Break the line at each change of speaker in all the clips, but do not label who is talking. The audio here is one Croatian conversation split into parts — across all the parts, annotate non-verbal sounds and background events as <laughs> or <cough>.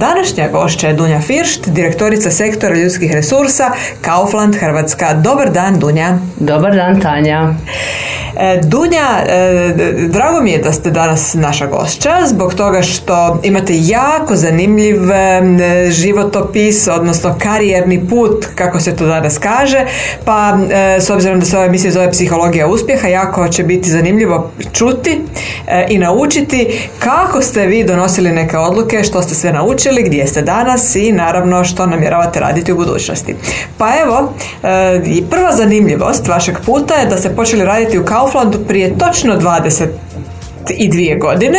Današnja gošća je Dunja Firšt, direktorica sektora ljudskih resursa Kaufland Hrvatska. Dobar dan Dunja.
Dobar dan Tanja.
E, Dunja, e, drago mi je da ste danas naša gošća zbog toga što imate jako zanimljiv e, životopis, odnosno karijerni put, kako se to danas kaže, pa s obzirom da se ova emisija zove Psihologija uspjeha, jako će biti zanimljivo čuti i naučiti kako ste vi donosili neke odluke, što ste sve naučili, gdje ste danas i naravno što namjeravate raditi u budućnosti. Pa evo, prva zanimljivost vašeg puta je da ste počeli raditi u Kauflandu prije točno 20 i dvije godine,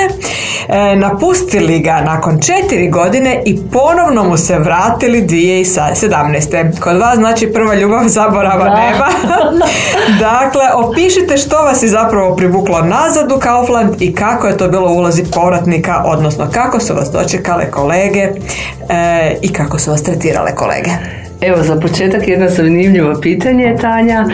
e, napustili ga nakon četiri godine i ponovno mu se vratili 2017. Kod vas znači prva ljubav zaborava da. nema. <laughs> dakle, opišite što vas je zapravo privuklo nazad u Kaufland i kako je to bilo u ulozi povratnika, odnosno kako su vas dočekale kolege e, i kako su vas tretirale kolege.
Evo, za početak jedno zanimljivo pitanje, Tanja.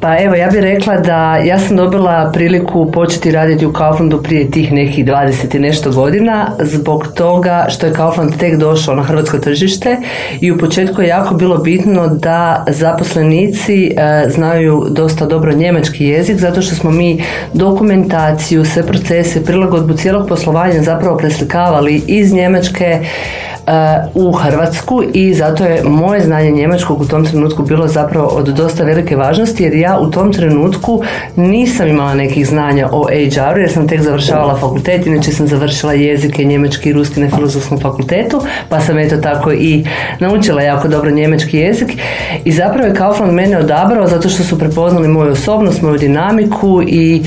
Pa evo, ja bih rekla da ja sam dobila priliku početi raditi u Kauflandu prije tih nekih 20 i nešto godina, zbog toga što je Kaufland tek došao na hrvatsko tržište i u početku je jako bilo bitno da zaposlenici e, znaju dosta dobro njemački jezik, zato što smo mi dokumentaciju, sve procese, prilagodbu cijelog poslovanja zapravo preslikavali iz Njemačke u Hrvatsku i zato je moje znanje njemačkog u tom trenutku bilo zapravo od dosta velike važnosti jer ja u tom trenutku nisam imala nekih znanja o HR-u jer sam tek završavala fakultet, inače sam završila jezike njemački i ruski na filozofskom fakultetu pa sam eto tako i naučila jako dobro njemački jezik. I zapravo je Kaufland mene odabrao zato što su prepoznali moju osobnost, moju dinamiku i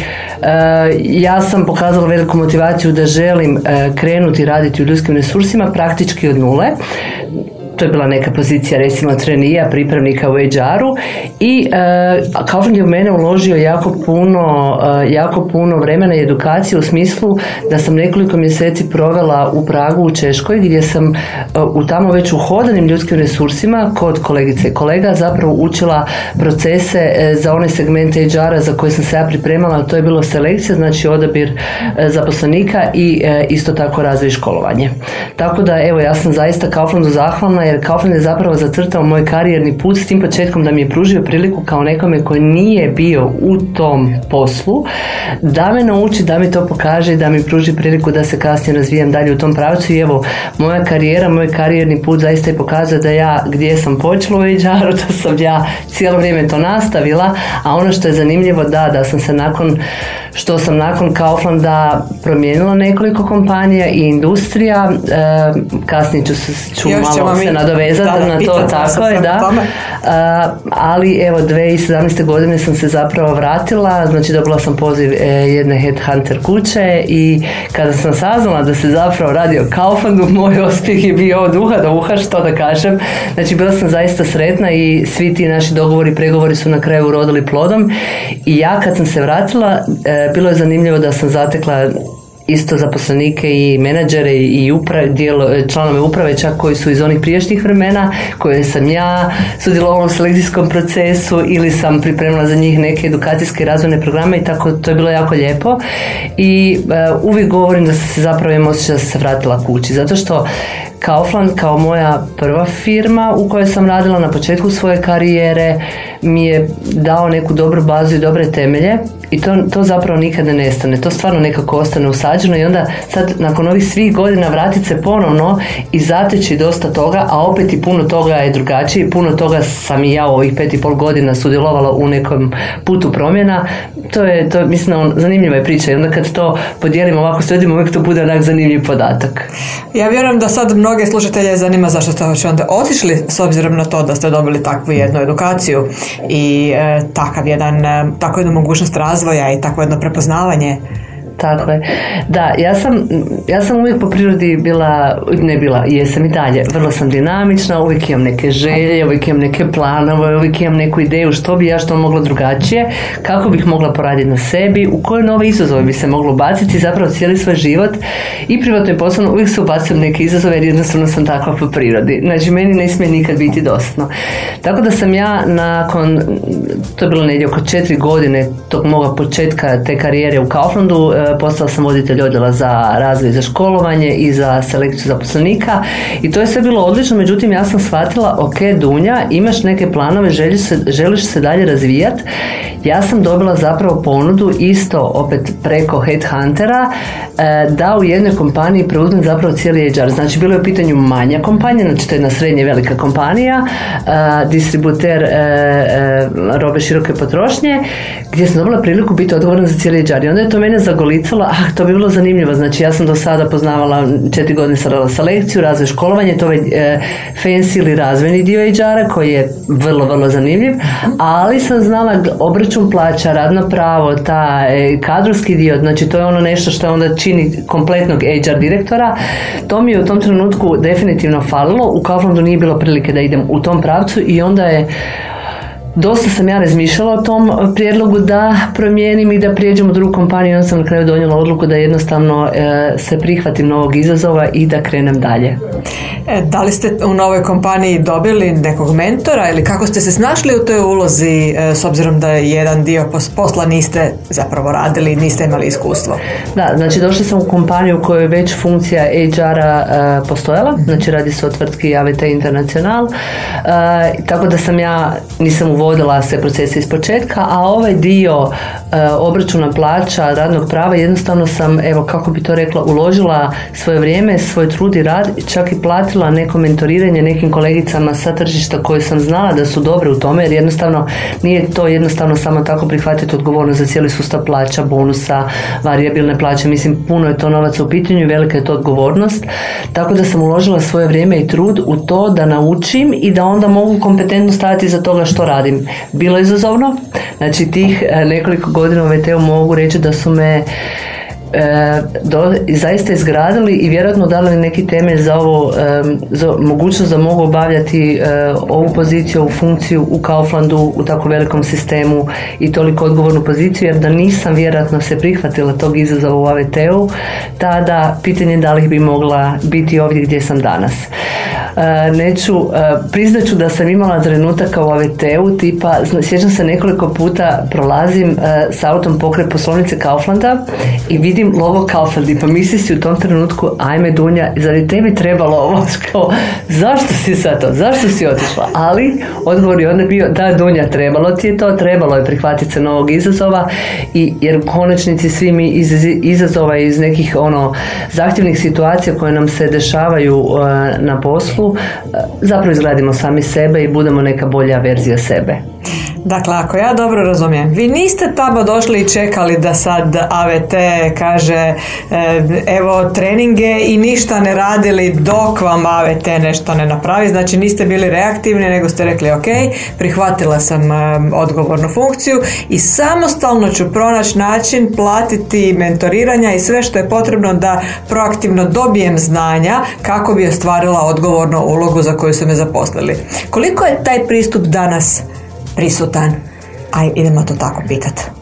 ja sam pokazala veliku motivaciju da želim krenuti raditi u ljudskim resursima praktički od nule to je bila neka pozicija recimo trenija, pripravnika u HR-u i uh, Kaufland je u mene uložio jako puno, uh, jako puno vremena i edukacije u smislu da sam nekoliko mjeseci provela u Pragu u Češkoj gdje sam uh, u tamo već uhodanim ljudskim resursima kod kolegice i kolega zapravo učila procese za one segmente HR-a za koje sam se ja pripremala, to je bilo selekcija, znači odabir zaposlenika i isto tako razvoj školovanje. Tako da evo ja sam zaista Kauflandu zahvalna jer Kaufland je zapravo zacrtao moj karijerni put s tim početkom da mi je pružio priliku kao nekome koji nije bio u tom poslu da me nauči, da mi to pokaže da mi pruži priliku da se kasnije razvijam dalje u tom pravcu. I evo moja karijera, moj karijerni put zaista je pokazao da ja gdje sam počela u HR-u, da sam ja cijelo vrijeme to nastavila, a ono što je zanimljivo da, da sam se nakon što sam nakon Kauflanda promijenila nekoliko kompanija i industrija, e, kasnije ću, ću malo se nadovezati na to, tako je, da. Ali evo, 2017. godine sam se zapravo vratila, znači dobila sam poziv e, jedne headhunter kuće i kada sam saznala da se zapravo radi o Kauflandu, <laughs> moj uspjeh je bio od uha do uha, što da kažem. Znači, bila sam zaista sretna i svi ti naši dogovori, pregovori su na kraju urodili plodom i ja kad sam se vratila, e, bilo je zanimljivo da sam zatekla isto zaposlenike i menadžere i uprave, dijelo, članove uprave čak koji su iz onih prijašnjih vremena koje sam ja sudjelovala u selekcijskom procesu ili sam pripremila za njih neke edukacijske razvojne programe i tako to je bilo jako lijepo. I uh, uvijek govorim da se zapravo imam osjećaj da sam se vratila kući zato što Kaufland kao moja prva firma u kojoj sam radila na početku svoje karijere mi je dao neku dobru bazu i dobre temelje i to, to zapravo nikad ne nestane. To stvarno nekako ostane usađeno i onda sad nakon ovih svih godina vratit se ponovno i zateći dosta toga, a opet i puno toga je drugačiji. Puno toga sam i ja u ovih pet i pol godina sudjelovala u nekom putu promjena. To je, to, mislim, on, zanimljiva je priča i onda kad to podijelimo ovako sredimo, uvijek to bude onak zanimljiv podatak.
Ja vjerujem da sad mnoge slušatelje zanima zašto ste onda otišli s obzirom na to da ste dobili takvu jednu edukaciju i e, takav jedan, e, takvu jednu mogućnost razvoja i takvo jedno prepoznavanje
tako je. Da, ja sam, ja sam uvijek po prirodi bila, ne bila, jesam i dalje, vrlo sam dinamična, uvijek imam neke želje, uvijek imam neke planove, uvijek imam neku ideju što bi ja što mogla drugačije, kako bih mogla poraditi na sebi, u koje nove izazove bi se moglo baciti, zapravo cijeli svoj život i privatno i poslovno uvijek se ubacujem neke izazove jer jednostavno sam takva po prirodi. Znači, meni ne smije nikad biti dosadno. Tako da sam ja nakon, to je bilo negdje oko četiri godine tog moga početka te karijere u Kauflandu, postala sam voditelj odjela za razvoj za školovanje i za selekciju zaposlenika i to je sve bilo odlično, međutim ja sam shvatila, ok Dunja, imaš neke planove, želiš se, želiš se dalje razvijati. Ja sam dobila zapravo ponudu isto opet preko Headhuntera e, da u jednoj kompaniji preuzmem zapravo cijeli HR. Znači bilo je u pitanju manja kompanija, znači to je jedna srednje velika kompanija, e, distributer robe široke potrošnje, gdje sam dobila priliku biti odgovorna za cijeli HR. I onda je to mene zagolicalo, ah, to bi bilo zanimljivo. Znači ja sam do sada poznavala četiri godine sam radila selekciju, razvoj školovanje, to je e, fancy ili razvojni dio HR-a koji je vrlo, vrlo zanimljiv, ali sam znala obračun plaća, radno pravo, ta e, kadrovski dio, znači to je ono nešto što onda čini kompletnog HR direktora. To mi je u tom trenutku definitivno falilo. U Kauflandu nije bilo prilike da idem u tom pravcu i onda je Dosta sam ja razmišljala o tom prijedlogu da promijenim i da prijeđem u drugu kompaniju. Onda sam na kraju donijela odluku da jednostavno e, se prihvatim novog izazova i da krenem dalje.
E, da li ste u novoj kompaniji dobili nekog mentora ili kako ste se snašli u toj ulozi e, s obzirom da je jedan dio posla niste zapravo radili, niste imali iskustvo?
Da, znači došla sam u kompaniju u kojoj je već funkcija HR-a e, postojala, znači radi se o tvrtki AVT International, tako da sam ja nisam uvodila sve procese iz početka, a ovaj dio obračuna plaća, radnog prava, jednostavno sam, evo kako bi to rekla, uložila svoje vrijeme, svoj trud i rad, čak i platila neko mentoriranje nekim kolegicama sa tržišta koje sam znala da su dobre u tome jer jednostavno nije to jednostavno samo tako prihvatiti odgovornost za cijeli sustav plaća, bonusa, varijabilne plaće. Mislim, puno je to novaca u pitanju i velika je to odgovornost. Tako da sam uložila svoje vrijeme i trud u to da naučim i da onda mogu kompetentno staviti za toga što radim. Bilo je izazovno. Znači tih eh, nekoliko godina u VTU mogu reći da su me e, do, zaista izgradili i vjerojatno dali neki temelj za ovo e, za mogućnost da mogu obavljati e, ovu poziciju, ovu funkciju u Kauflandu u tako velikom sistemu i toliko odgovornu poziciju jer da nisam vjerojatno se prihvatila tog izazova u AVT-u tada pitanje da li bi mogla biti ovdje gdje sam danas. E, neću, priznaću da sam imala trenutaka u AVT-u tipa, sjećam se nekoliko puta prolazim s autom pokret poslovnice Kauflanda i vidim logo Kauflandi, pa misli si u tom trenutku, ajme Dunja, zar je tebi trebalo ovo? <laughs> Kao, zašto si sad to? Zašto si otišla? Ali, odgovor je onda bio, da Dunja, trebalo ti je to, trebalo je prihvatiti se novog izazova, i, jer u konačnici svi mi iz izazova iz nekih ono zahtjevnih situacija koje nam se dešavaju na poslu, zapravo izgradimo sami sebe i budemo neka bolja verzija sebe.
Dakle, ako ja dobro razumijem, vi niste tamo došli i čekali da sad AVT kaže e, evo treninge i ništa ne radili dok vam AVT nešto ne napravi, znači niste bili reaktivni nego ste rekli ok, prihvatila sam odgovornu funkciju i samostalno ću pronaći način platiti mentoriranja i sve što je potrebno da proaktivno dobijem znanja kako bi ostvarila odgovornu ulogu za koju su me zaposlili. Koliko je taj pristup danas prisutan? Aj, idemo to tako pitati.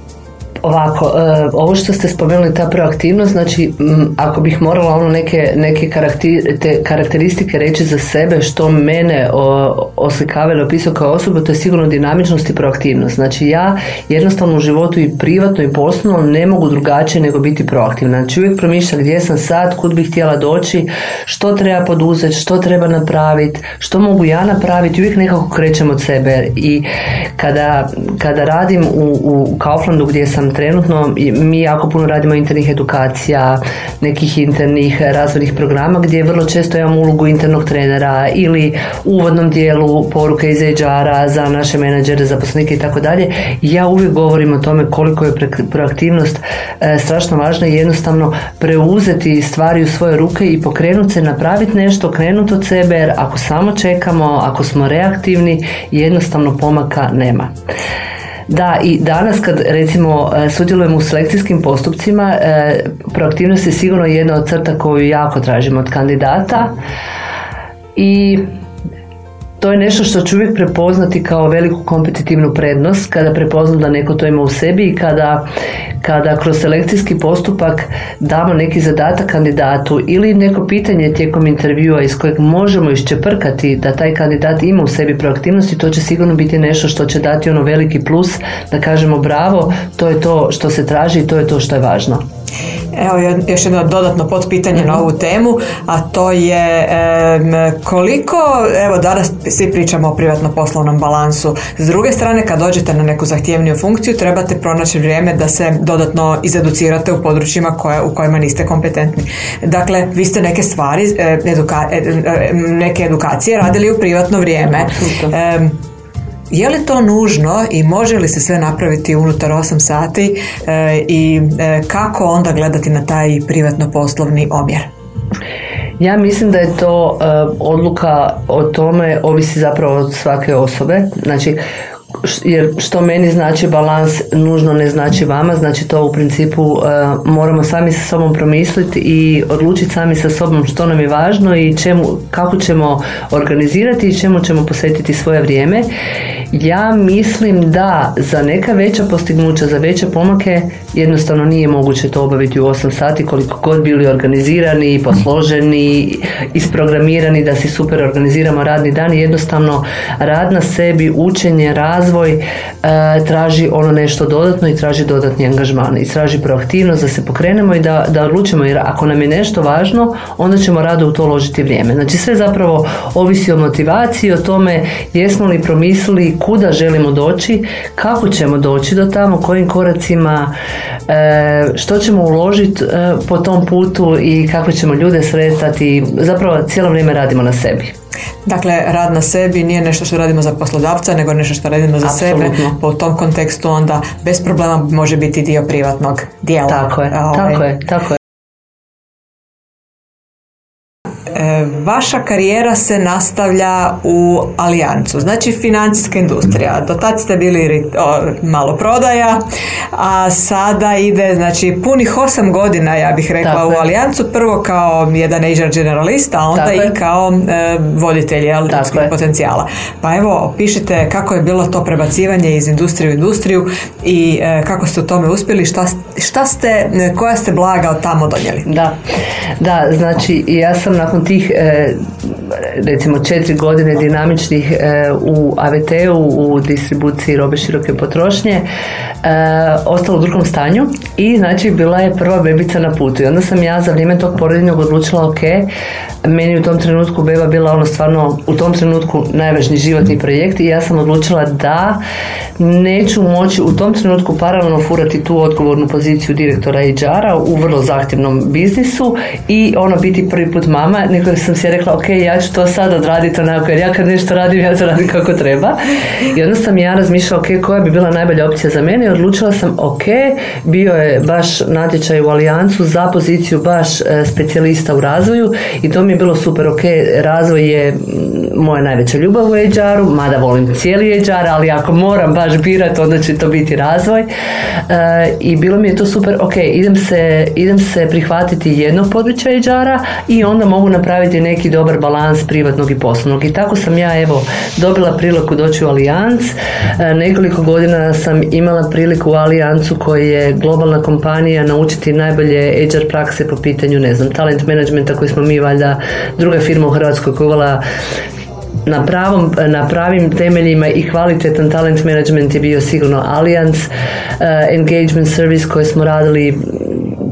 Ovako, e, ovo što ste spomenuli, ta proaktivnost, znači ako bih morala ono neke, neke te karakteristike reći za sebe što mene oslikava ili opisao kao osobu, to je sigurno dinamičnost i proaktivnost. Znači ja jednostavno u životu i privatno i poslovno ne mogu drugačije nego biti proaktivna. Znači uvijek promišljam gdje sam sad, kud bih htjela doći, što treba poduzeti, što treba napraviti, što mogu ja napraviti, uvijek nekako krećem od sebe i kada, kada radim u, u Kauflandu gdje sam trenutno mi jako puno radimo internih edukacija, nekih internih razvojnih programa gdje vrlo često imamo ulogu internog trenera ili u uvodnom dijelu poruke iz HR-a za naše menadžere, zaposlenike i tako dalje. Ja uvijek govorim o tome koliko je proaktivnost e, strašno važna i jednostavno preuzeti stvari u svoje ruke i pokrenuti se, napraviti nešto, krenuti od sebe jer ako samo čekamo, ako smo reaktivni, jednostavno pomaka nema. Da, i danas kad recimo e, sudjelujemo u selekcijskim postupcima, e, proaktivnost je sigurno jedna od crta koju jako tražimo od kandidata i to je nešto što ću uvijek prepoznati kao veliku kompetitivnu prednost kada prepoznam da neko to ima u sebi i kada, kada kroz selekcijski postupak damo neki zadatak kandidatu ili neko pitanje tijekom intervjua iz kojeg možemo iščeprkati da taj kandidat ima u sebi proaktivnosti, to će sigurno biti nešto što će dati ono veliki plus da kažemo bravo, to je to što se traži i to je to što je važno.
Evo još jedno dodatno potpitanje na ovu temu, a to je koliko, evo danas svi pričamo o privatno poslovnom balansu, s druge strane kad dođete na neku zahtjevniju funkciju trebate pronaći vrijeme da se dodatno izeducirate u područjima koje, u kojima niste kompetentni. Dakle, vi ste neke stvari, e, e, neke edukacije radili u privatno vrijeme. Je li to nužno i može li se sve napraviti unutar 8 sati e, i e, kako onda gledati na taj privatno poslovni omjer?
Ja mislim da je to e, odluka o tome ovisi zapravo od svake osobe. Znači jer što meni znači balans nužno ne znači vama, znači to u principu uh, moramo sami sa sobom promisliti i odlučiti sami sa sobom što nam je važno i čemu, kako ćemo organizirati i čemu ćemo posvetiti svoje vrijeme. Ja mislim da za neka veća postignuća, za veće pomake jednostavno nije moguće to obaviti u 8 sati koliko god bili organizirani, posloženi, isprogramirani da si super organiziramo radni dan jednostavno rad na sebi, učenje, razvoj e, traži ono nešto dodatno i traži dodatni angažman i traži proaktivnost da se pokrenemo i da, da odlučimo jer ako nam je nešto važno onda ćemo rado u to uložiti vrijeme. Znači sve zapravo ovisi o motivaciji, o tome jesmo li promislili kuda želimo doći, kako ćemo doći do tamo, kojim koracima, e, što ćemo uložiti e, po tom putu i kako ćemo ljude sretati. Zapravo cijelo vrijeme radimo na sebi.
Dakle, rad na sebi nije nešto što radimo za poslodavca, nego nešto što radimo za sebe. Pa u tom kontekstu onda bez problema može biti dio privatnog dijela.
Tako je, ovaj, tako je, tako je.
Vaša karijera se nastavlja u Alijancu, znači financijska industrija. Do tad ste bili malo prodaja, a sada ide znači punih osam godina ja bih rekla u Alijancu, prvo kao jedan HR generalist, a onda i kao e, voditelj ljudskih potencijala. Pa evo, pišite kako je bilo to prebacivanje iz industrije u industriju i e, kako ste u tome uspjeli, šta, šta ste, koja ste blaga od tamo donijeli?
Da, da, znači ja sam nakon tih e, recimo četiri godine dinamičnih e, u AVT-u u distribuciji robe široke potrošnje e, ostala u drugom stanju i znači bila je prva bebica na putu. I onda sam ja za vrijeme tog porodiljnog odlučila ok, meni u tom trenutku beba bila ono stvarno u tom trenutku najvažniji životni projekt i ja sam odlučila da neću moći u tom trenutku paralelno furati tu odgovornu poziciju direktora HR-a u vrlo zahtjevnom biznisu i ono biti prvi put mama, nego sam si rekla ok, ja ću to sad odraditi onako, jer ja kad nešto radim, ja to radim kako treba. I onda sam ja razmišljala ok, koja bi bila najbolja opcija za mene i odlučila sam ok, bio je baš natječaj u Alijancu za poziciju baš e, specijalista u razvoju i to mi je bilo super ok, razvoj je moja najveća ljubav u HR-u, mada volim cijeli HR, ali ako moram baš birati, onda će to biti razvoj. E, I bilo mi je to super, ok, idem se, idem se prihvatiti jednog područja HR-a i onda mogu napraviti neki dobar balans privatnog i poslovnog. I tako sam ja, evo, dobila priliku doći u Allianz. E, nekoliko godina sam imala priliku u Allianzu koji je globalna kompanija naučiti najbolje HR prakse po pitanju, ne znam, talent managementa koji smo mi valjda druga firma u Hrvatskoj koja na, pravom, na pravim temeljima i kvalitetan talent management je bio sigurno Allianz, uh, engagement service koji smo radili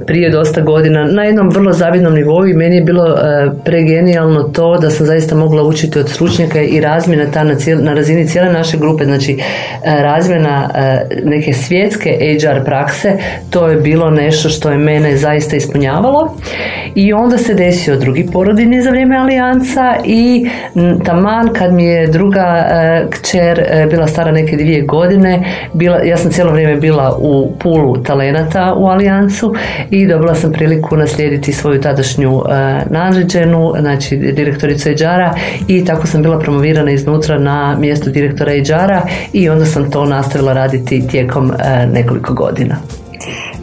prije dosta godina na jednom vrlo zavidnom nivou i meni je bilo uh, pregenijalno to da sam zaista mogla učiti od stručnjaka i razmjena ta na, na razini cijele naše grupe, znači uh, razmjena uh, neke svjetske HR prakse, to je bilo nešto što je mene zaista ispunjavalo. I onda se desio drugi porodini za vrijeme alijansa i taman kad mi je druga kćer bila stara neke dvije godine, bila, ja sam cijelo vrijeme bila u pulu talenata u alijansu i dobila sam priliku naslijediti svoju tadašnju uh, nadređenu, znači direktoricu HR-a i tako sam bila promovirana iznutra na mjestu direktora HR-a i onda sam to nastavila raditi tijekom uh, nekoliko godina.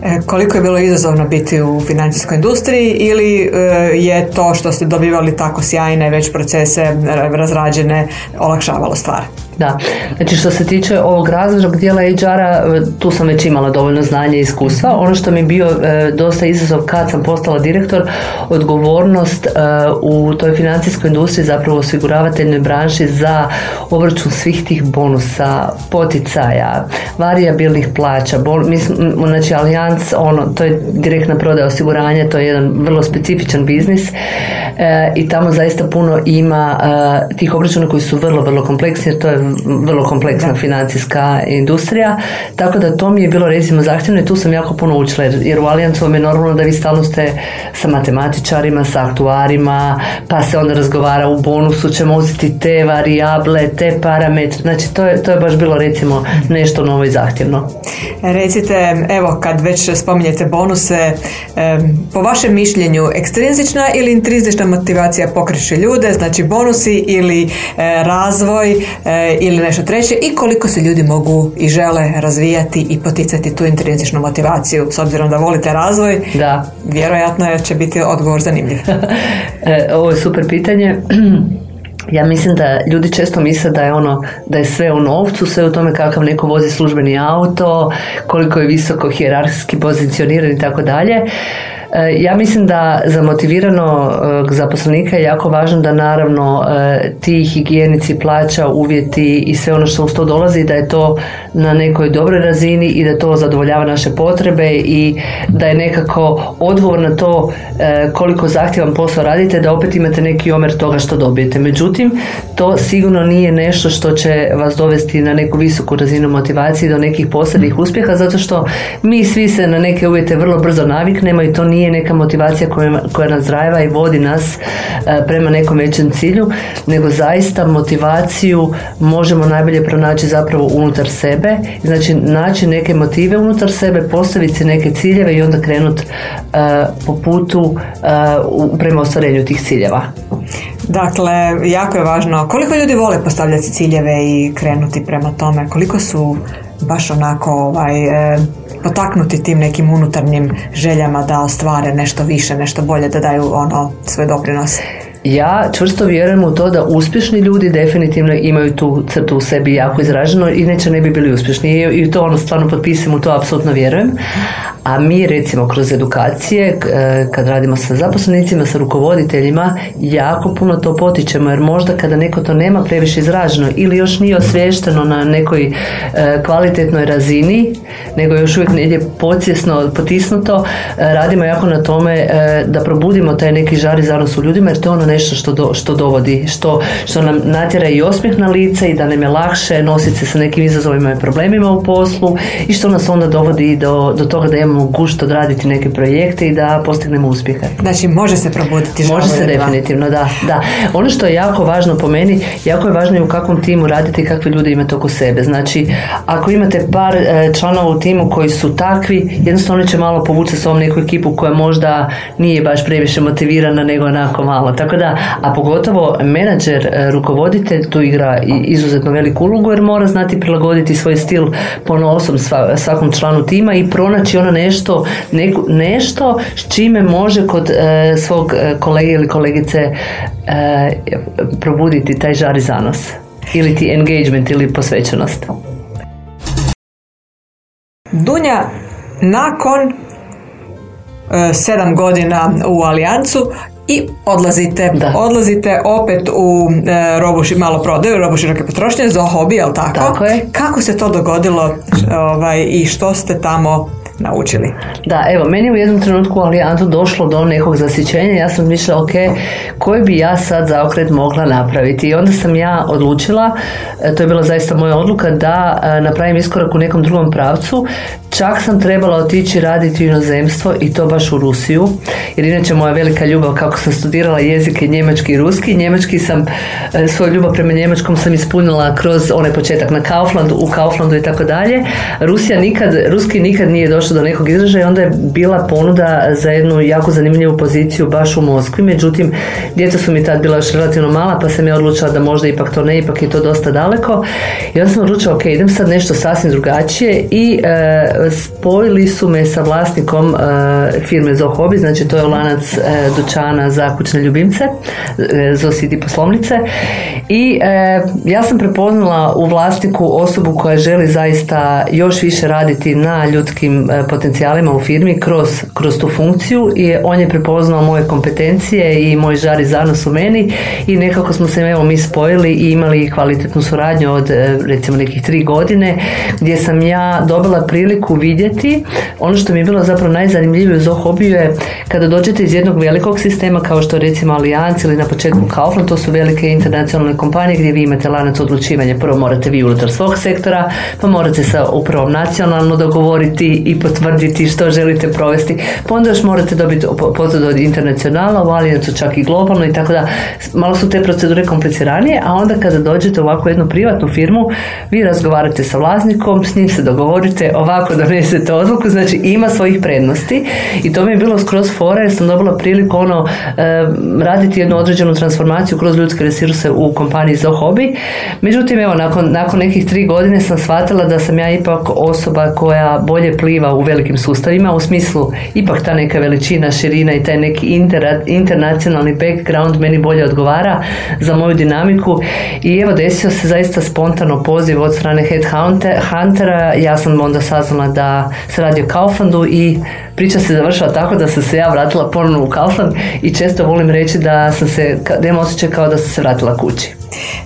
E, koliko je bilo izazovno biti u financijskoj industriji ili e, je to što ste dobivali tako sjajne već procese razrađene olakšavalo stvar?
Da, znači što se tiče ovog razvojnog dijela HR-a, tu sam već imala dovoljno znanja i iskustva. Ono što mi je bio e, dosta izazov kad sam postala direktor, odgovornost e, u toj financijskoj industriji, zapravo osiguravateljnoj branši za obračun svih tih bonusa, poticaja, varijabilnih plaća, bol, mislim, znači Allianz, ono, to je direktna prodaja osiguranja, to je jedan vrlo specifičan biznis e, i tamo zaista puno ima tih obračuna koji su vrlo, vrlo kompleksni jer to je vrlo kompleksna financijska industrija, tako da to mi je bilo recimo zahtjevno i tu sam jako puno učila jer, u Alijancu vam je normalno da vi stalno ste sa matematičarima, sa aktuarima, pa se onda razgovara u bonusu, ćemo uzeti te varijable, te parametre, znači to je, to je baš bilo recimo nešto novo i zahtjevno.
Recite, evo kad već spominjete bonuse, po vašem mišljenju ekstrinzična ili intrinzična motivacija pokreće ljude, znači bonusi ili e, razvoj e, ili nešto treće i koliko se ljudi mogu i žele razvijati i poticati tu intrinzičnu motivaciju s obzirom da volite razvoj
da.
vjerojatno će biti odgovor zanimljiv <laughs>
e, ovo je super pitanje <clears throat> ja mislim da ljudi često misle da je ono da je sve u novcu, sve u tome kakav neko vozi službeni auto, koliko je visoko hijerarhijski pozicioniran i tako dalje. E, ja mislim da za motivirano e, zaposlenika je jako važno da naravno e, ti higijenici plaća, uvjeti i sve ono što uz to dolazi da je to na nekoj dobroj razini i da to zadovoljava naše potrebe i da je nekako odgovor na to koliko zahtjevan posao radite da opet imate neki omer toga što dobijete. Međutim, to sigurno nije nešto što će vas dovesti na neku visoku razinu motivacije do nekih posebnih uspjeha zato što mi svi se na neke uvjete vrlo brzo naviknemo i to nije nije neka motivacija koja, koja nas drajeva i vodi nas e, prema nekom većem cilju, nego zaista motivaciju možemo najbolje pronaći zapravo unutar sebe, znači naći neke motive unutar sebe, postaviti se neke ciljeve i onda krenuti e, po putu e, prema ostvarenju tih ciljeva.
Dakle, jako je važno koliko ljudi vole postavljati ciljeve i krenuti prema tome, koliko su baš onako ovaj, potaknuti tim nekim unutarnjim željama da ostvare nešto više, nešto bolje, da daju ono svoj doprinos.
Ja čvrsto vjerujem u to da uspješni ljudi definitivno imaju tu crtu u sebi jako izraženo, inače ne bi bili uspješni i to ono stvarno potpisujem u to apsolutno vjerujem. A mi recimo kroz edukacije e, kad radimo sa zaposlenicima, sa rukovoditeljima jako puno to potičemo jer možda kada neko to nema previše izraženo ili još nije osvješteno na nekoj e, kvalitetnoj razini nego još uvijek negdje podsjesno potisnuto e, radimo jako na tome da probudimo taj neki žar i zanos u ljudima jer to je ono nešto što, do, što dovodi što, što nam natjera i osmijeh na lice i da nam je lakše nositi se sa nekim izazovima i problemima u poslu i što nas onda dovodi do, do toga da imamo imamo gušt odraditi neke projekte i da postignemo uspjehe.
Znači može se probuditi
Može se definitivno, da, da. Ono što je jako važno po meni, jako je važno i u kakvom timu radite i kakve ljude imate oko sebe. Znači, ako imate par e, članova u timu koji su takvi, jednostavno će malo povući sa ovom neku ekipu koja možda nije baš previše motivirana nego onako malo. Tako da, a pogotovo menadžer, e, rukovoditelj tu igra izuzetno veliku ulogu jer mora znati prilagoditi svoj stil po osom svakom članu tima i pronaći ono nešto, nešto s čime može kod e, svog e, kolege ili kolegice e, probuditi taj žar i zanos ili ti engagement ili posvećenost.
Dunja, nakon sedam godina u Alijancu i odlazite, da. odlazite opet u e, robuši, malo prodaju, robu široke potrošnje za hobi, jel tako?
Tako je.
Kako se to dogodilo ovaj, i što ste tamo naučili.
Da, evo, meni u jednom trenutku u Alijantu došlo do nekog zasićenja, ja sam mislila, ok, koji bi ja sad zaokret mogla napraviti i onda sam ja odlučila, e, to je bila zaista moja odluka, da e, napravim iskorak u nekom drugom pravcu, čak sam trebala otići raditi u inozemstvo i to baš u Rusiju, jer inače moja velika ljubav kako sam studirala jezike njemački i ruski, njemački sam, e, svoju ljubav prema njemačkom sam ispunila kroz onaj početak na Kauflandu, u Kauflandu i tako dalje. Rusija nikad, ruski nikad nije došao do nekog izražaja onda je bila ponuda za jednu jako zanimljivu poziciju baš u Moskvi, međutim djeca su mi tad bila još relativno mala pa sam ja odlučila da možda ipak to ne, ipak je to dosta daleko. I onda sam odlučila ok, idem sad nešto sasvim drugačije i e, spojili su me sa vlasnikom firme Zohobi, znači to je lanac dućana za kućne ljubimce, Zositi poslovnice. I ja sam prepoznala u vlasniku osobu koja želi zaista još više raditi na ljudskim potencijalima u firmi kroz, kroz tu funkciju i on je prepoznao moje kompetencije i moj žar i zanos u meni i nekako smo se evo mi spojili i imali kvalitetnu suradnju od recimo nekih tri godine gdje sam ja dobila priliku vidjeti ono što mi je bilo zapravo najzanimljivije za hobiju je kada dođete iz jednog velikog sistema kao što recimo Allianz ili na početku Kaufland, to su velike internacionalne kompanije gdje vi imate lanac odlučivanja. Prvo morate vi unutar svog sektora, pa morate sa upravom nacionalno dogovoriti i potvrditi što želite provesti. Pa onda još morate dobiti potvrdu od internacionala, u Allianzu čak i globalno i tako da malo su te procedure kompliciranije, a onda kada dođete u ovakvu jednu privatnu firmu, vi razgovarate sa vlasnikom, s njim se dogovorite, ovako donesete odluku, znači ima svojih prednosti i to mi je bilo skroz fora jer sam dobila priliku ono raditi jednu određenu transformaciju kroz ljudske resurse u kompaniji za hobby. Međutim, evo, nakon, nakon nekih tri godine sam shvatila da sam ja ipak osoba koja bolje pliva u velikim sustavima, u smislu ipak ta neka veličina, širina i taj neki internacionalni background meni bolje odgovara za moju dinamiku i evo desio se zaista spontano poziv od strane headhuntera, ja sam onda saznala da se radi o Kauflandu i priča se završila tako da sam se ja vratila ponovno u Kaufland i često volim reći da sam se, da imam osjećaj kao da sam se vratila kući.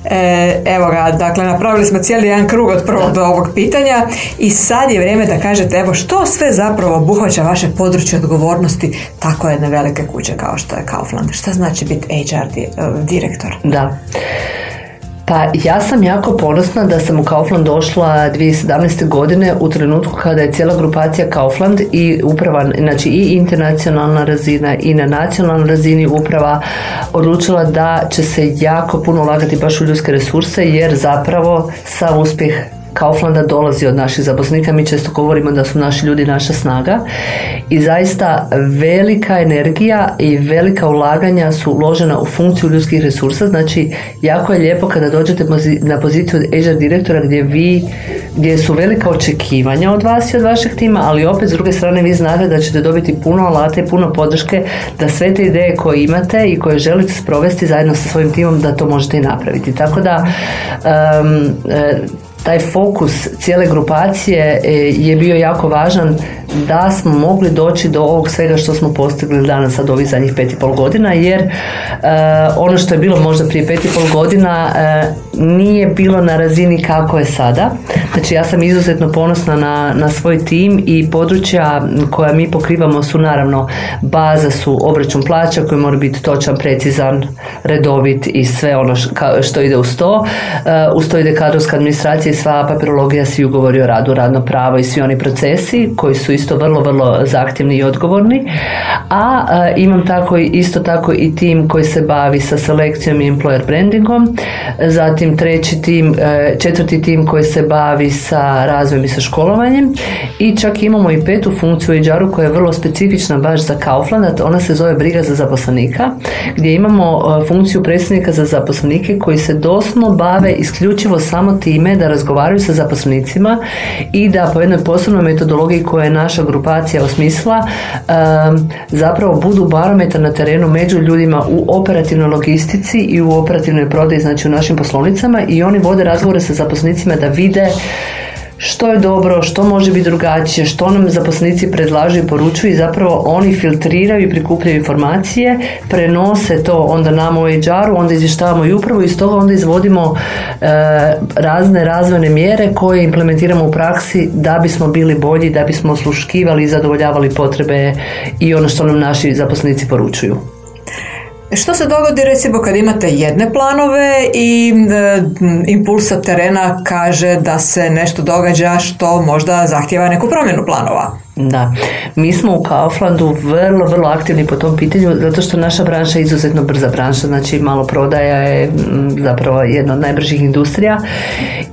E, evo ga, dakle napravili smo cijeli jedan krug od prvog do ovog pitanja i sad je vrijeme da kažete evo što sve zapravo obuhvaća vaše područje odgovornosti tako jedne velike kuće kao što je Kaufland. Šta znači biti HR e, direktor?
Da. Pa ja sam jako ponosna da sam u Kaufland došla 2017. godine u trenutku kada je cijela grupacija Kaufland i uprava, znači i internacionalna razina i na nacionalnoj razini uprava odlučila da će se jako puno ulagati baš u ljudske resurse jer zapravo sa uspjeh Kauflanda dolazi od naših zaposlenika, mi često govorimo da su naši ljudi naša snaga. I zaista velika energija i velika ulaganja su uložena u funkciju ljudskih resursa, znači jako je lijepo kada dođete na poziciju HR direktora gdje vi, gdje su velika očekivanja od vas i od vašeg tima, ali opet s druge strane vi znate da ćete dobiti puno alate i puno podrške da sve te ideje koje imate i koje želite sprovesti zajedno sa svojim timom da to možete i napraviti. Tako da um, taj fokus cijele grupacije e, je bio jako važan da smo mogli doći do ovog svega što smo postigli danas sad ovih zadnjih pet i pol godina jer e, ono što je bilo možda prije pet i pol godina e, nije bilo na razini kako je sada. Znači ja sam izuzetno ponosna na, na svoj tim i područja koja mi pokrivamo su naravno baza su obračun plaća koji mora biti točan, precizan, redovit i sve ono što ide uz to. Uz to ide kadrovska administracija sva papirologija, svi ugovori o radu, radno pravo i svi oni procesi koji su isto vrlo, vrlo zahtjevni i odgovorni. A imam tako isto tako i tim koji se bavi sa selekcijom i employer brandingom. Zatim treći tim, e, četvrti tim koji se bavi sa razvojem i sa školovanjem. I čak imamo i petu funkciju u HR-u koja je vrlo specifična baš za Kaufland, ona se zove briga za zaposlenika, gdje imamo e, funkciju predsjednika za zaposlenike koji se doslovno bave isključivo samo time da razgovaraju sa zaposlenicima i da po jednoj posebnoj metodologiji koja je naša grupacija osmislila um, zapravo budu barometar na terenu među ljudima u operativnoj logistici i u operativnoj prodaji, znači u našim poslovnicama i oni vode razgovore sa zaposlenicima da vide što je dobro, što može biti drugačije, što nam zaposlenici predlažu i poručuju i zapravo oni filtriraju i prikupljaju informacije, prenose to onda nama u HR-u, onda izvještavamo i upravo iz toga onda izvodimo e, razne razvojne mjere koje implementiramo u praksi da bismo bili bolji, da bismo osluškivali i zadovoljavali potrebe i ono što nam naši zaposlenici poručuju.
Što se dogodi recimo kad imate jedne planove i e, impulsa terena kaže da se nešto događa što možda zahtjeva neku promjenu planova?
Da, mi smo u Kauflandu vrlo, vrlo aktivni po tom pitanju zato što naša branša je izuzetno brza branša, znači malo prodaja je zapravo jedna od najbržih industrija.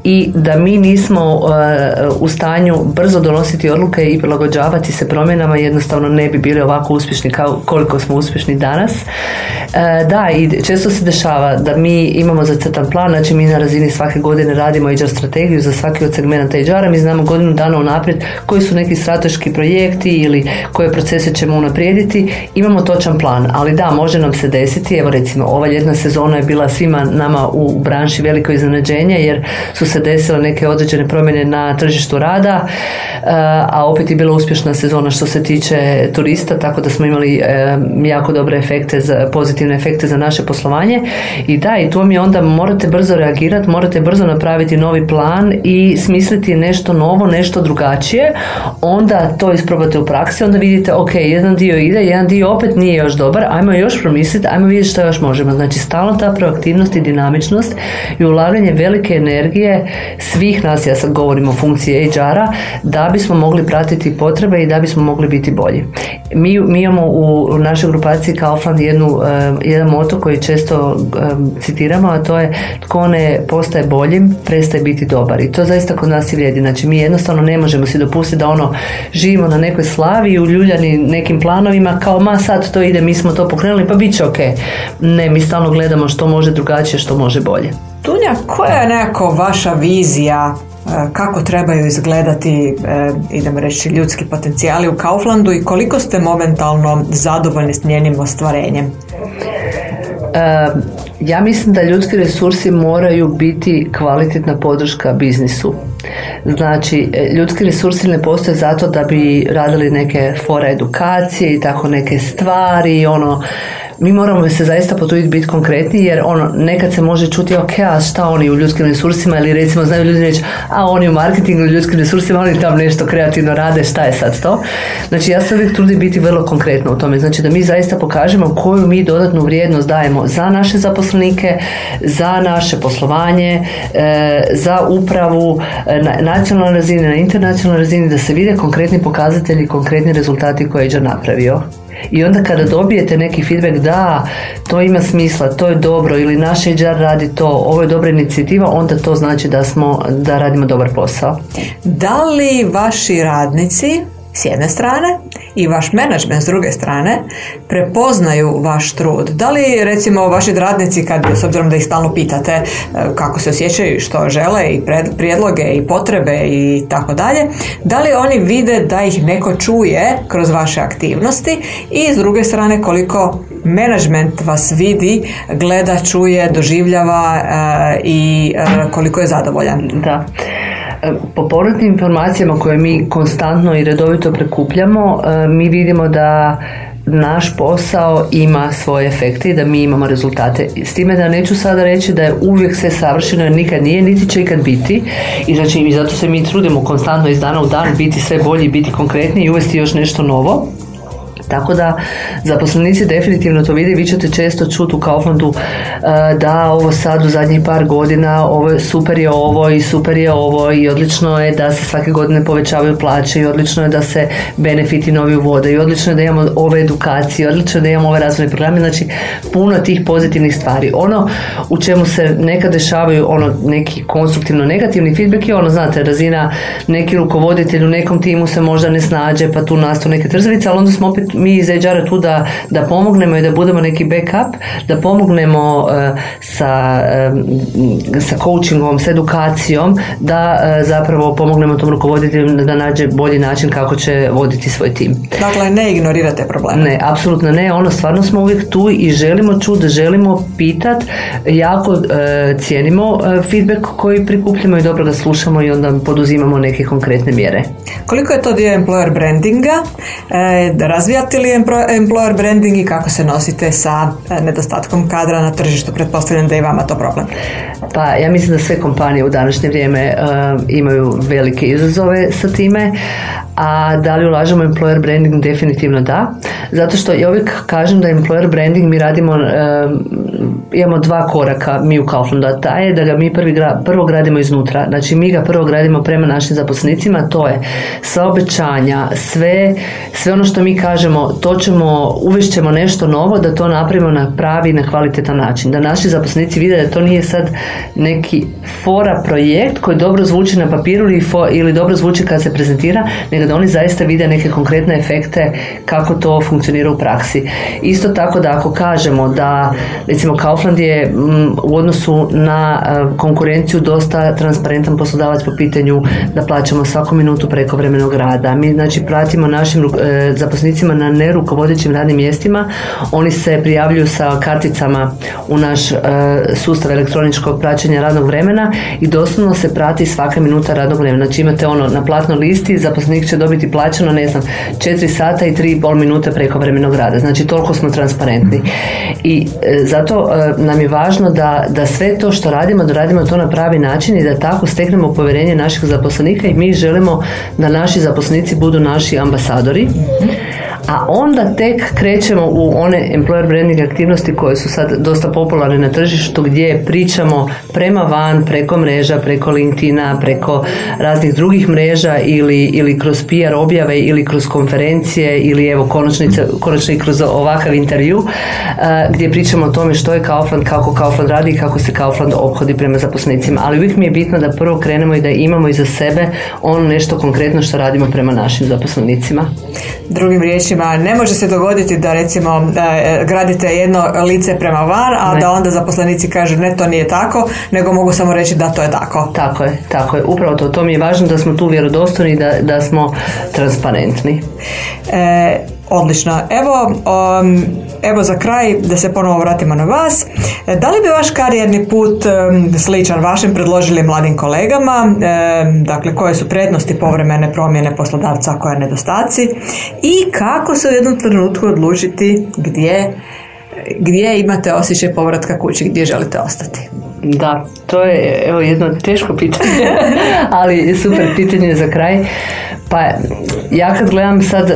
I da mi nismo uh, u stanju brzo donositi odluke i prilagođavati se promjenama jednostavno ne bi bili ovako uspješni kao koliko smo uspješni danas. Uh, da, i često se dešava da mi imamo zacrtan plan, znači mi na razini svake godine radimo HR strategiju za svaki od segmenta HR-a, mi znamo godinu dana unaprijed koji su neki strateški projekti ili koje procese ćemo unaprijediti, imamo točan plan, ali da, može nam se desiti, evo recimo ova ljetna sezona je bila svima nama u branši veliko iznenađenje jer su se desile neke određene promjene na tržištu rada, eh, a opet je bila uspješna sezona što se tiče turista, tako da smo imali eh, jako dobre efekte, za, pozitivne efekte za naše poslovanje. I da, i tu mi onda morate brzo reagirati, morate brzo napraviti novi plan i smisliti nešto novo, nešto drugačije, onda to isprobate u praksi, onda vidite, ok, jedan dio ide, jedan dio opet nije još dobar, ajmo još promisliti, ajmo vidjeti što još možemo. Znači, stalno ta proaktivnost i dinamičnost i ulaganje velike energije svih nas, ja sad govorim o funkciji HR-a, da bismo mogli pratiti potrebe i da bismo mogli biti bolji. Mi, mi imamo u, našoj grupaciji Kaufland jednu, jedan moto koji često citiramo, a to je tko ne postaje boljim, prestaje biti dobar. I to zaista kod nas i vrijedi. Znači, mi jednostavno ne možemo si dopustiti da ono živimo na nekoj slavi i uljuljani nekim planovima kao ma sad to ide, mi smo to pokrenuli pa bit će ok. Ne, mi stalno gledamo što može drugačije, što može bolje.
Tunja, koja je nekako vaša vizija e, kako trebaju izgledati, e, idemo reći, ljudski potencijali u Kauflandu i koliko ste momentalno zadovoljni s njenim ostvarenjem?
E, ja mislim da ljudski resursi moraju biti kvalitetna podrška biznisu. Znači, e, ljudski resursi ne postoje zato da bi radili neke fora edukacije i tako neke stvari, ono, mi moramo se zaista potruditi biti konkretni jer ono nekad se može čuti ok, a šta oni u ljudskim resursima ili recimo znaju ljudi reći a oni u marketingu u ljudskim resursima oni tam nešto kreativno rade, šta je sad to? Znači ja se uvijek trudim biti vrlo konkretno u tome, znači da mi zaista pokažemo koju mi dodatnu vrijednost dajemo za naše zaposlenike, za naše poslovanje, e, za upravu e, na nacionalnoj razini, na internacionalnoj razini, da se vide konkretni pokazatelji, konkretni rezultati koje je napravio. I onda kada dobijete neki feedback da to ima smisla, to je dobro ili naš HR radi to, ovo je dobra inicijativa, onda to znači da smo da radimo dobar posao.
Da li vaši radnici s jedne strane i vaš menadžment s druge strane prepoznaju vaš trud. Da li recimo vaši radnici kad s obzirom da ih stalno pitate e, kako se osjećaju, što žele i prijedloge i potrebe i tako dalje, da li oni vide da ih neko čuje kroz vaše aktivnosti i s druge strane koliko menadžment vas vidi, gleda, čuje, doživljava e, i e, koliko je zadovoljan.
Da. Po povratnim informacijama koje mi konstantno i redovito prekupljamo, e, mi vidimo da naš posao ima svoje efekte i da mi imamo rezultate. S time da neću sada reći da je uvijek sve savršeno jer nikad nije, niti će ikad biti. I znači i zato se mi trudimo konstantno iz dana u dan biti sve bolji, biti konkretniji i uvesti još nešto novo. Tako da zaposlenici definitivno to vide, vi ćete često čuti u Kauflandu e, da ovo sad u zadnjih par godina ovo super je ovo i super je ovo i odlično je da se svake godine povećavaju plaće i odlično je da se benefiti novi uvode i odlično je da imamo ove edukacije, odlično je da imamo ove razvojne programe, znači puno tih pozitivnih stvari. Ono u čemu se nekad dešavaju ono neki konstruktivno negativni feedback je ono znate razina neki rukovoditelj u nekom timu se možda ne snađe pa tu nastaju neke trzavice, ali onda smo opet mi iz hr tu da, da pomognemo i da budemo neki backup, da pomognemo e, sa, uh, sa coachingom, sa edukacijom, da e, zapravo pomognemo tom rukovoditelju da nađe bolji način kako će voditi svoj tim.
Dakle, ne ignorirate probleme.
Ne, apsolutno ne. Ono, stvarno smo uvijek tu i želimo čuti, želimo pitat, jako cijenimo feedback koji prikupljamo i dobro ga slušamo i onda poduzimamo neke konkretne mjere.
Koliko je to dio employer brandinga? E, razvijate li employer branding i kako se nosite sa e, nedostatkom kadra na tržištu? Pretpostavljam da je vama to problem.
Pa ja mislim da sve kompanije u današnje vrijeme uh, imaju velike izazove sa time, a da li ulažemo employer branding? Definitivno da. Zato što ja uvijek kažem da employer branding mi radimo uh, imamo dva koraka mi u Kauflandu, a taj je da ga mi prvi prvo gradimo iznutra. Znači mi ga prvo gradimo prema našim zaposlenicima, to je sva obećanja, sve, sve ono što mi kažemo, to ćemo, uvešćemo nešto novo, da to napravimo na pravi, na kvalitetan način. Da naši zaposlenici vide da to nije sad neki fora projekt koji dobro zvuči na papiru ili, ili dobro zvuči kad se prezentira, nego da oni zaista vide neke konkretne efekte kako to funkcionira u praksi. Isto tako da ako kažemo da recimo Kaufland je mm, u odnosu na e, konkurenciju dosta transparentan poslodavac po pitanju da plaćamo svaku minutu prekovremenog rada. Mi znači pratimo našim e, zaposlenicima na nerukovodećim radnim mjestima. Oni se prijavljuju sa karticama u naš e, sustav elektroničkog praćenja radnog vremena i doslovno se prati svaka minuta radnog vremena. Znači imate ono na platnoj listi zaposlenik će dobiti plaćeno ne znam 4 sata i 3,5 minute prekovremenog rada. Znači toliko smo transparentni. I e, zato nam je važno da, da sve to što radimo, da radimo to na pravi način i da tako steknemo povjerenje naših zaposlenika i mi želimo da naši zaposlenici budu naši ambasadori a onda tek krećemo u one employer branding aktivnosti koje su sad dosta popularne na tržištu gdje pričamo prema van, preko mreža, preko LinkedIna, preko raznih drugih mreža ili, ili kroz PR objave ili kroz konferencije ili evo konačno i kroz ovakav intervju gdje pričamo o tome što je Kaufland, kako Kaufland radi i kako se Kaufland obhodi prema zaposlenicima. Ali uvijek mi je bitno da prvo krenemo i da imamo iza sebe ono nešto konkretno što radimo prema našim zaposlenicima.
Drugim riječima, ne može se dogoditi da recimo e, gradite jedno lice prema van, a da onda zaposlenici kažu ne, to nije tako, nego mogu samo reći da to je tako.
Tako je, tako je. Upravo to. To mi je važno da smo tu vjerodostojni, da, da smo transparentni.
E, Odlično. Evo, um, evo za kraj da se ponovo vratimo na vas. Da li bi vaš karijerni put um, sličan vašim predložili mladim kolegama? Um, dakle, koje su prednosti povremene promjene poslodavca, koje nedostaci? I kako se u jednom trenutku odlučiti gdje, gdje imate osjećaj povratka kući, gdje želite ostati?
Da, to je evo jedno teško pitanje, <laughs> ali super pitanje za kraj. Pa ja kad gledam sad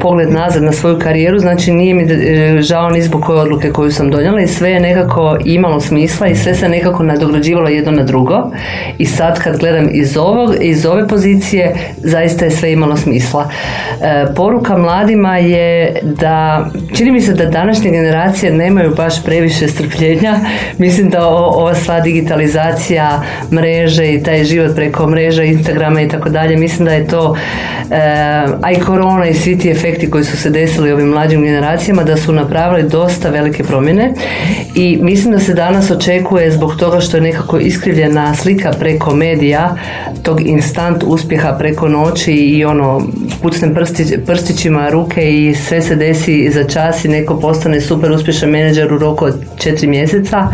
pogled nazad na svoju karijeru, znači nije mi e, žao ni zbog koje odluke koju sam donijela i sve je nekako imalo smisla i sve se nekako nadograđivalo jedno na drugo. I sad kad gledam iz, ovog, iz ove pozicije, zaista je sve imalo smisla. E, poruka mladima je da, čini mi se da današnje generacije nemaju baš previše strpljenja. <laughs> Mislim da ova sva digitalizacija mreže i taj život preko mreža, Instagrama i tako dalje, mislim da je to to e, a i korona i svi ti efekti koji su se desili ovim mlađim generacijama da su napravili dosta velike promjene. I mislim da se danas očekuje zbog toga što je nekako iskrivljena slika preko medija tog instant uspjeha preko noći i ono pucnem prstićima ruke i sve se desi za čas i neko postane super uspješan menadžer u roku od četiri mjeseca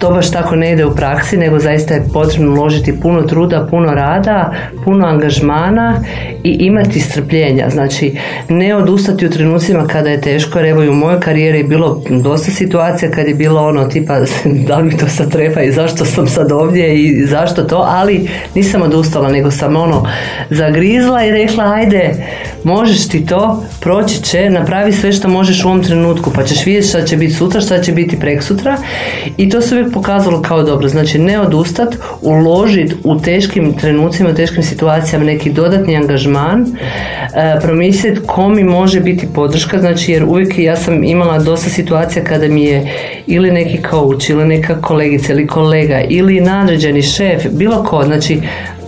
to baš tako ne ide u praksi, nego zaista je potrebno uložiti puno truda, puno rada, puno angažmana i imati strpljenja. Znači, ne odustati u trenucima kada je teško, jer evo i u mojoj karijeri je bilo dosta situacija kad je bilo ono tipa <laughs> da li mi to sad treba i zašto sam sad ovdje i zašto to, ali nisam odustala, nego sam ono zagrizla i rekla ajde, možeš ti to, proći će, napravi sve što možeš u ovom trenutku, pa ćeš vidjeti šta će biti sutra, šta će biti prek sutra. I to se uvijek pokazalo kao dobro. Znači ne odustat, uložiti u teškim trenucima, u teškim situacijama neki dodatni angažman, e, promisliti ko mi može biti podrška, znači jer uvijek ja sam imala dosta situacija kada mi je ili neki coach ili neka kolegica ili kolega ili nadređeni šef, bilo ko, znači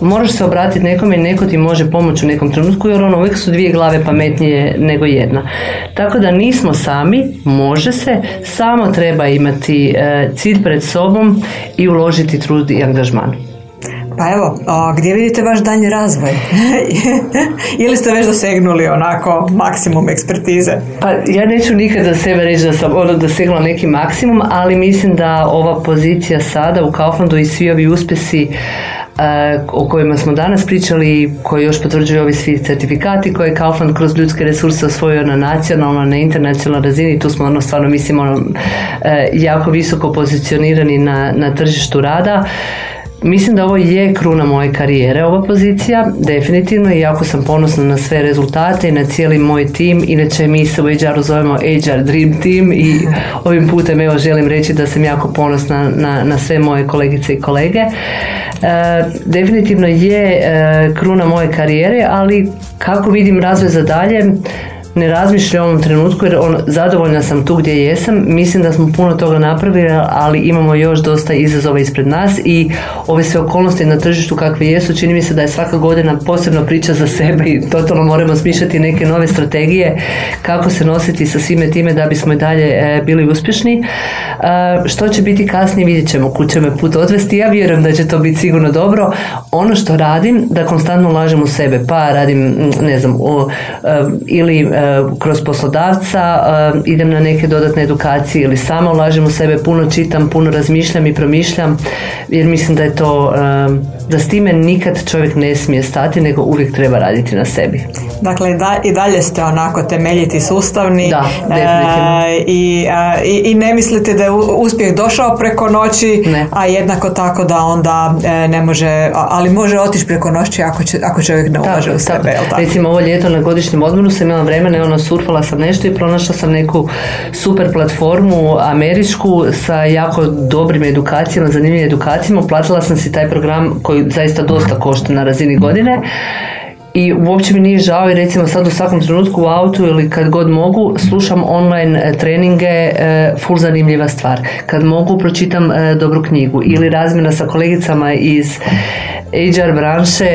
moraš se obratiti nekome i neko ti može pomoći u nekom trenutku jer ono uvijek su dvije glave pametnije nego jedna. Tako da nismo sami, može se, samo treba imati e, cilj pred sobom i uložiti trud i angažman.
Pa evo, gdje vidite vaš daljnji razvoj? <laughs> Ili ste već dosegnuli onako maksimum ekspertize?
Pa ja neću nikad za sebe reći da sam ono dosegnula neki maksimum, ali mislim da ova pozicija sada u Kauflandu i svi ovi uspjesi o kojima smo danas pričali, koji još potvrđuju ovi svi certifikati koje je Kaufland kroz ljudske resurse osvojio na nacionalnoj, na internacionalnoj razini. Tu smo ono stvarno mislim ono, e, jako visoko pozicionirani na, na tržištu rada Mislim da ovo je kruna moje karijere, ova pozicija, definitivno, i jako sam ponosna na sve rezultate i na cijeli moj tim. Inače, mi se u HR zovemo HR Dream Team i <laughs> ovim putem evo želim reći da sam jako ponosna na, na sve moje kolegice i kolege. E, definitivno je e, kruna moje karijere, ali kako vidim razvoj za dalje, ne razmišljam u ovom trenutku jer on, zadovoljna sam tu gdje jesam. Mislim da smo puno toga napravili, ali imamo još dosta izazova ispred nas i ove sve okolnosti na tržištu kakve jesu, čini mi se da je svaka godina posebno priča za sebe i totalno moramo smišljati neke nove strategije kako se nositi sa svime time da bismo i dalje e, bili uspješni. E, što će biti kasnije vidjet ćemo kud će me put odvesti. Ja vjerujem da će to biti sigurno dobro. Ono što radim, da konstantno ulažem u sebe, pa radim, ne znam, u, e, ili kroz poslodavca, eh, idem na neke dodatne edukacije ili samo ulažem u sebe, puno čitam, puno razmišljam i promišljam jer mislim da je to, eh, da s time nikad čovjek ne smije stati nego uvijek treba raditi na sebi.
Dakle, i dalje ste onako temeljiti sustavni
da,
e, i, i, i, ne mislite da je uspjeh došao preko noći, a jednako tako da onda ne može, ali može otići preko noći ako, će, ako čovjek ne ulaže u sebe.
Tako. Recimo ovo ljeto na godišnjem odmoru sam imala vremena ono surfala sam nešto i pronašla sam neku super platformu američku sa jako dobrim edukacijama, zanimljivim edukacijama. Platila sam si taj program koji zaista dosta košta na razini godine i uopće mi nije žao i recimo sad u svakom trenutku u autu ili kad god mogu slušam online e, treninge e, full zanimljiva stvar. Kad mogu pročitam e, dobru knjigu ili razmjena sa kolegicama iz HR branše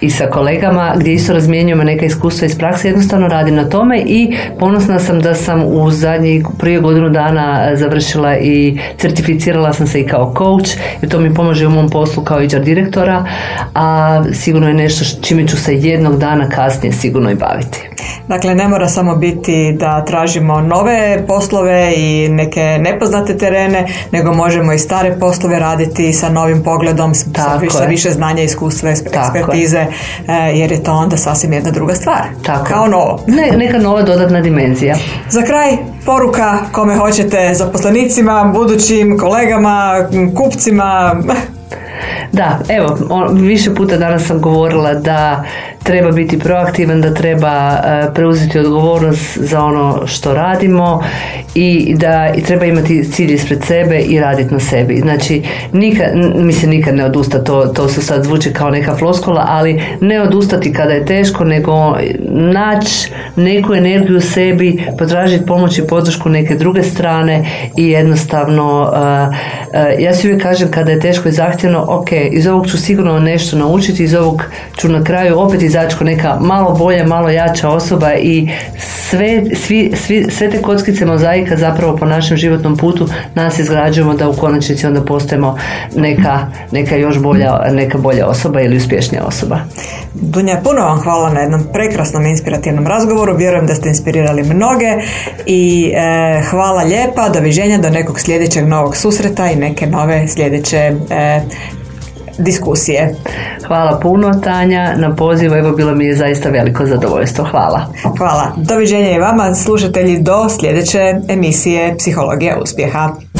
i sa kolegama gdje isto razmjenjujemo neka iskustva iz prakse, jednostavno radim na tome i ponosna sam da sam u zadnjih prije godinu dana završila i certificirala sam se i kao coach i to mi pomaže u mom poslu kao HR direktora, a sigurno je nešto čime ću se jednog dana kasnije sigurno i baviti.
Dakle, ne mora samo biti da tražimo nove poslove i neke nepoznate terene, nego možemo i stare poslove raditi sa novim pogledom, sa, sa više znanja, iskustva, ekspertize, je. jer je to onda sasvim jedna druga stvar.
Tako.
Kao novo.
Ne, neka nova dodatna dimenzija.
Za kraj, poruka kome hoćete zaposlenicima, budućim kolegama, kupcima, <laughs>
Da, evo, više puta danas sam govorila da treba biti proaktivan, da treba e, preuzeti odgovornost za ono što radimo i da i treba imati cilj ispred sebe i raditi na sebi. Znači, nikad, mislim nikad ne odustati, to, to se sad zvuči kao neka floskola, ali ne odustati kada je teško, nego naći neku energiju u sebi, potražiti pomoć i podršku neke druge strane i jednostavno, e, e, ja si uvijek kažem kada je teško i zahtjevno, ok, iz ovog ću sigurno nešto naučiti, iz ovog ću na kraju opet izaći neka malo bolja, malo jača osoba i sve, svi, svi, sve te kockice mozaika zapravo po našem životnom putu nas izgrađujemo da u konačnici onda postajemo neka, neka još bolja, neka bolja osoba ili uspješnija osoba.
Dunja, puno vam hvala na jednom prekrasnom inspirativnom razgovoru. Vjerujem da ste inspirirali mnoge i e, hvala lijepa. Doviđenja do nekog sljedećeg novog susreta i neke nove sljedeće e, diskusije.
Hvala puno Tanja na pozivu, evo bilo mi je zaista veliko zadovoljstvo. Hvala.
Hvala. Doviđenja i vama slušatelji do sljedeće emisije Psihologija uspjeha.